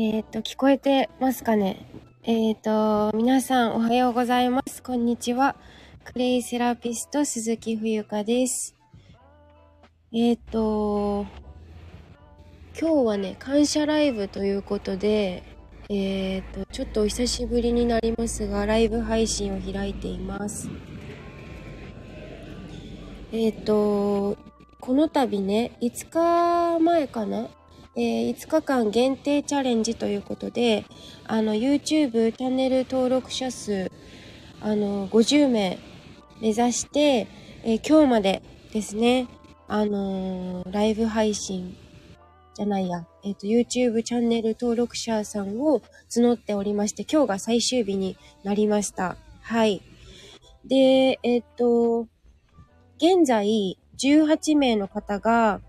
えっ、と、聞こえてますかね？えっ、と、皆さんおはようございます。こんにちは。クレイセラピスト鈴木冬香です。えっ、と、今日はね、感謝ライブということで、えっ、と、ちょっとお久しぶりになりますが、ライブ配信を開いています。えっ、と、この度ね、5日前かな？え5日間限定チャレンジということで、あの、YouTube チャンネル登録者数、あの、50名目指して、えー今日までですね、あのーライブ配信じゃないや、えっ、と、YouTube チャンネル登録者さんを募っておりまして、今日が最終日になりました。はい。で、えっ、と、現在、18名の方が、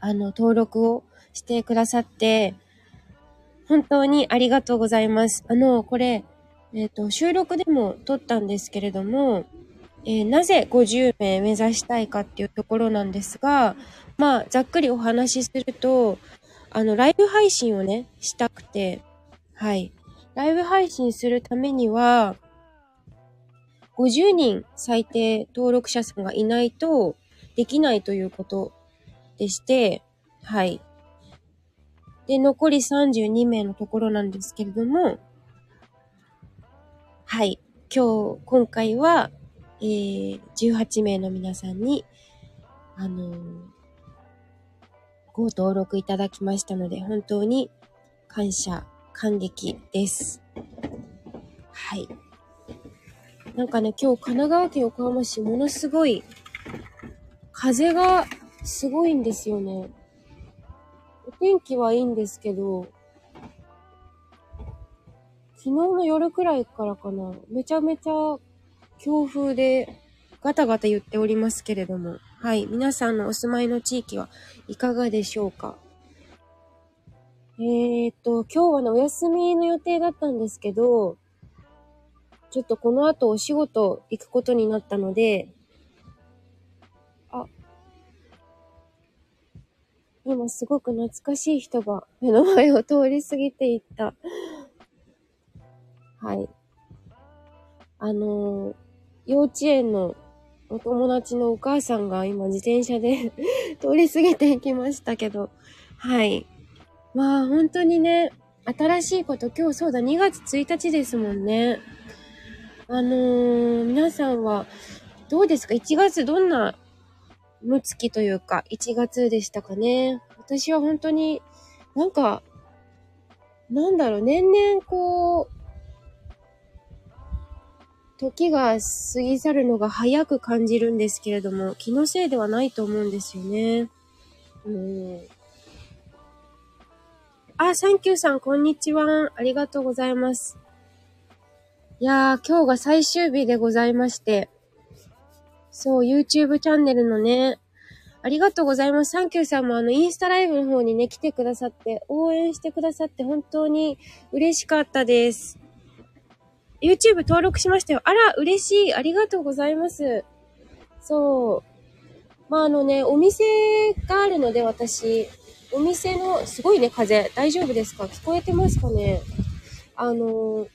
あの、登録をしてくださって、本当にありがとうございます。あの、これ、えっ、と、収録でも撮ったんですけれども、えーなぜ50名目指したいかっていうところなんですが、まあ、ざっくりお話しすると、あの、ライブ配信をね、したくて、はい。ライブ配信するためには、50人最低登録者さんがいないとできないということでして、はい。で、残り32名のところなんですけれども、はい。今日、今回は、えー、18名の皆さんに、あのーご登録いただきましたので、本当に感謝、感激です。はい。なんかね、今日神奈川県横浜市ものすごい風がすごいんですよね。お天気はいいんですけど、昨日の夜くらいからかな、めちゃめちゃ強風でガタガタ言っておりますけれども、はい、皆さんのお住まいの地域はいかがでしょうか？えーっと、今日はね、お休みの予定だったんですけど、ちょっとこの後お仕事行くことになったので、今すごく懐かしい人が目の前を通り過ぎていった。はい。あのー幼稚園のお友達のお母さんが今自転車で 通り過ぎていきましたけど、はい。まあ本当にね、新しいこと今日そうだ2月1日ですもんね。あのー皆さんはどうですか ?1 月どんなむ月というか1月でしたかね私は本当になんか、なんだろう、年々こう、時が過ぎ去るのが早く感じるんですけれども、気のせいではないと思うんですよね。うん。あ、サンキューさん、こんにちは。ありがとうございます。いやー、今日が最終日でございまして。そう、YouTube チャンネルのね、ありがとうございます。サンキューさんもあの、インスタライブの方にね、来てくださって、応援してくださって、本当に嬉しかったです。YouTube 登録しましたよ。あら、嬉しい。ありがとうございます。そう。まあ、あのね、お店があるので、私、お店の、すごいね、風。大丈夫ですか？聞こえてますかね？あの、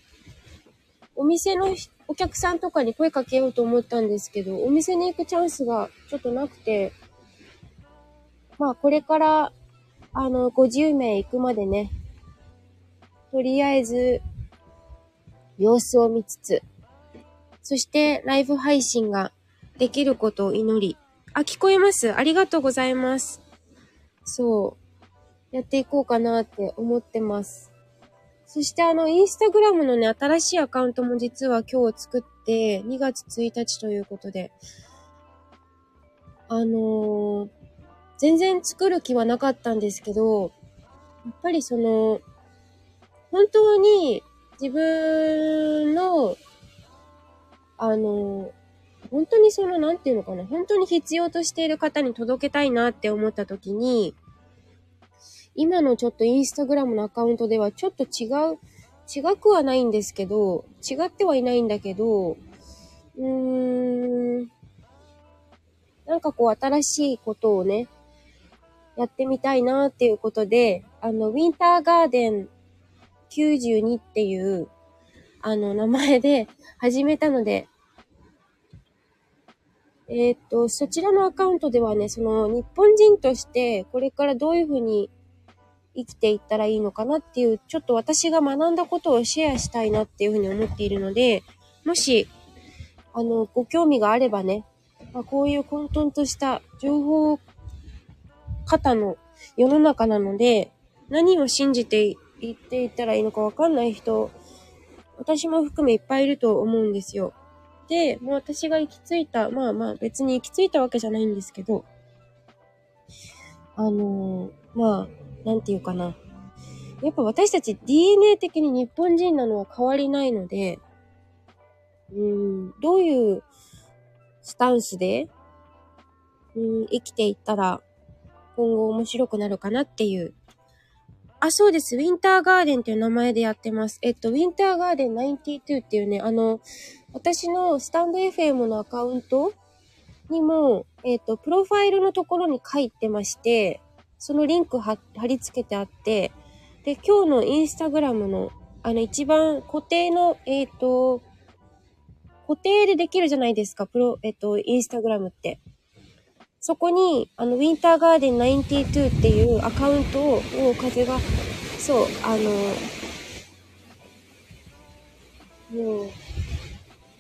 お店のひお客さんとかに声かけようと思ったんですけど、お店に行くチャンスがちょっとなくて、まあ、これから、あの、50名行くまでね、とりあえず、様子を見つつ、そしてライブ配信ができることを祈り、あ、聞こえますありがとうございます。そう。やっていこうかなって思ってます。そしてあの、インスタグラムのね、新しいアカウントも実は今日作って、2月1日ということで、あのー全然作る気はなかったんですけど、やっぱりその、本当に自分の、あの、本当にその、なんていうのかな、本当に必要としている方に届けたいなって思った時に、今のちょっとインスタグラムのアカウントではちょっと違う、違くはないんですけど、違ってはいないんだけど、うーん、なんかこう新しいことをね、やってみたいなっていうことで、あの、ウィンターガーデン92っていう、あの、名前で 始めたので、えー、っと、そちらのアカウントではね、その日本人としてこれからどういうふうに生きていったらいいのかなっていう、ちょっと私が学んだことをシェアしたいなっていうふうに思っているので、もし、あの、ご興味があればね、まあ、こういう混沌とした情報方の世の中なので、何を信じて言っていったらいいのかわかんない人、私も含めいっぱいいると思うんですよ。で、もう私が行き着いた、まあまあ別に行き着いたわけじゃないんですけど、あのー、まあ、なんていうかな。やっぱ私たち DNA 的に日本人なのは変わりないので、うん、どういうスタンスで、うん、生きていったら今後面白くなるかなっていうあ、そうです。ウィンターガーデンっていう名前でやってます。えっと、ウィンターガーデン92っていうね、あの、私のスタンド FM のアカウントにも、えっと、プロファイルのところに書いてまして、そのリンク貼り付けてあって、で、今日のインスタグラムの、あの、一番固定の、えっ、と、固定でできるじゃないですか、プロ、えっ、と、インスタグラムって。そこに、あの、ウィンターガーデン92っていうアカウントを、風が、そう、あの、もう、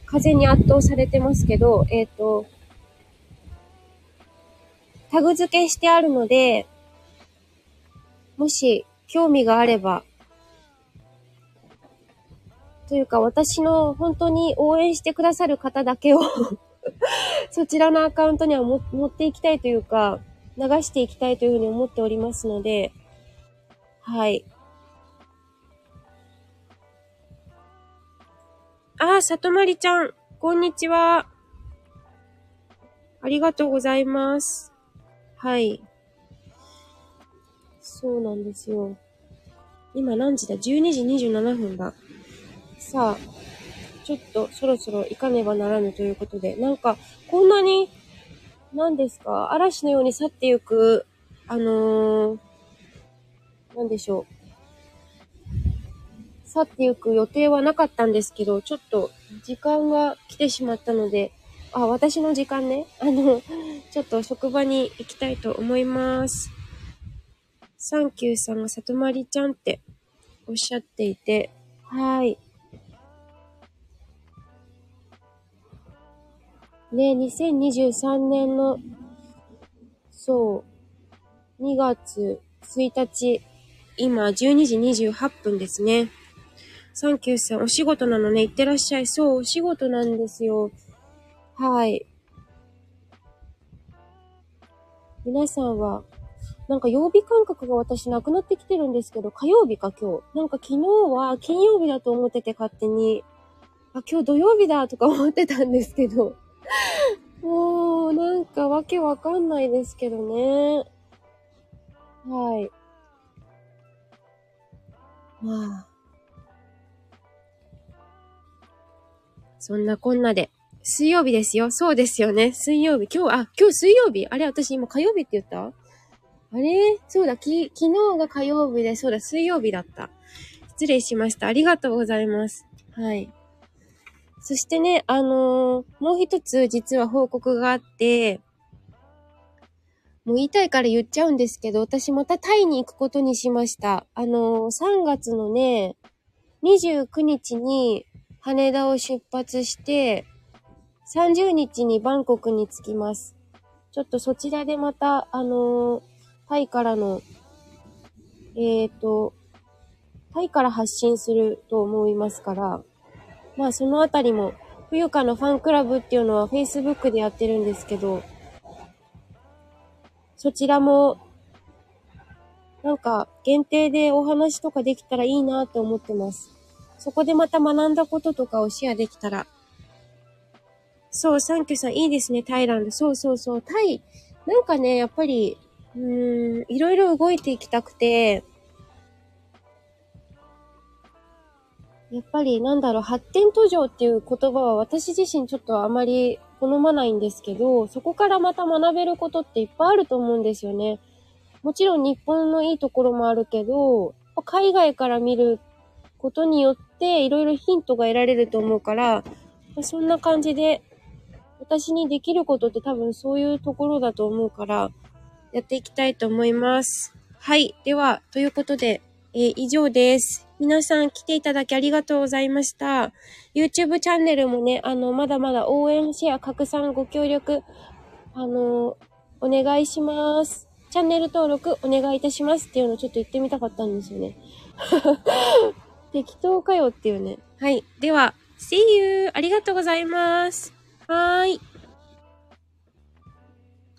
風に圧倒されてますけど、えっ、ー、と、タグ付けしてあるので、もし興味があれば、というか私の本当に応援してくださる方だけを そちらのアカウントには持っていきたいというか、流していきたいというふうに思っておりますので、はい。ああ、里まりちゃん、こんにちは。ありがとうございます。はい。そうなんですよ。今何時だ ?12 時27分だ。さあ、ちょっとそろそろ行かねばならぬということで、なんか、こんなに、何ですか、嵐のように去ってゆく、あのー、なんでしょう。去ってゆく予定はなかったんですけど、ちょっと時間が来てしまったので、あ、私の時間ね。あの、ちょっと職場に行きたいと思います。サンキューさんが里まりちゃんっておっしゃっていて、はい。ね、2023年の、そう、2月1日、今12時28分ですね。サンキューさん、お仕事なのね、行ってらっしゃい。そう、お仕事なんですよ。はい。皆さんは、なんか曜日感覚が私なくなってきてるんですけど、火曜日か今日。なんか昨日は金曜日だと思ってて勝手に、あ、今日土曜日だとか思ってたんですけど、もう、なんかわけわかんないですけどね。はい。まあ。そんなこんなで。水曜日ですよ。そうですよね。水曜日。今日、あ、今日水曜日？あれ私今火曜日って言った？あれ？そうだ、き、昨日が火曜日で、そうだ、水曜日だった。失礼しました。ありがとうございます。はい。そしてね、あのー、もう一つ実は報告があって、もう言いたいから言っちゃうんですけど、私またタイに行くことにしました。あのー、3月のね、29日に羽田を出発して、30日にバンコクに着きます。ちょっとそちらでまた、あのー、タイからの、えっ、ー、と、タイから発信すると思いますから、まあそのあたりも、冬香のファンクラブっていうのは Facebook でやってるんですけど、そちらも、なんか限定でお話とかできたらいいなと思ってます。そこでまた学んだこととかをシェアできたら。そう、サンキューさん、いいですね、タイランド。そうそうそう、タイ、なんかね、やっぱり、うーん、いろいろ動いていきたくて、やっぱりなんだろう、発展途上っていう言葉は私自身ちょっとあまり好まないんですけど、そこからまた学べることっていっぱいあると思うんですよね。もちろん日本のいいところもあるけど、海外から見ることによっていろいろヒントが得られると思うから、そんな感じで、私にできることって多分そういうところだと思うから、やっていきたいと思います。はい。では、ということで、えー、以上です。皆さん来ていただきありがとうございました。YouTube チャンネルもね、あの、まだまだ応援、シェア、拡散、ご協力、あの、お願いします。チャンネル登録お願いいたしますっていうのをちょっと言ってみたかったんですよね。適当かよっていうね。はい。では、See you! ありがとうございます。はーい。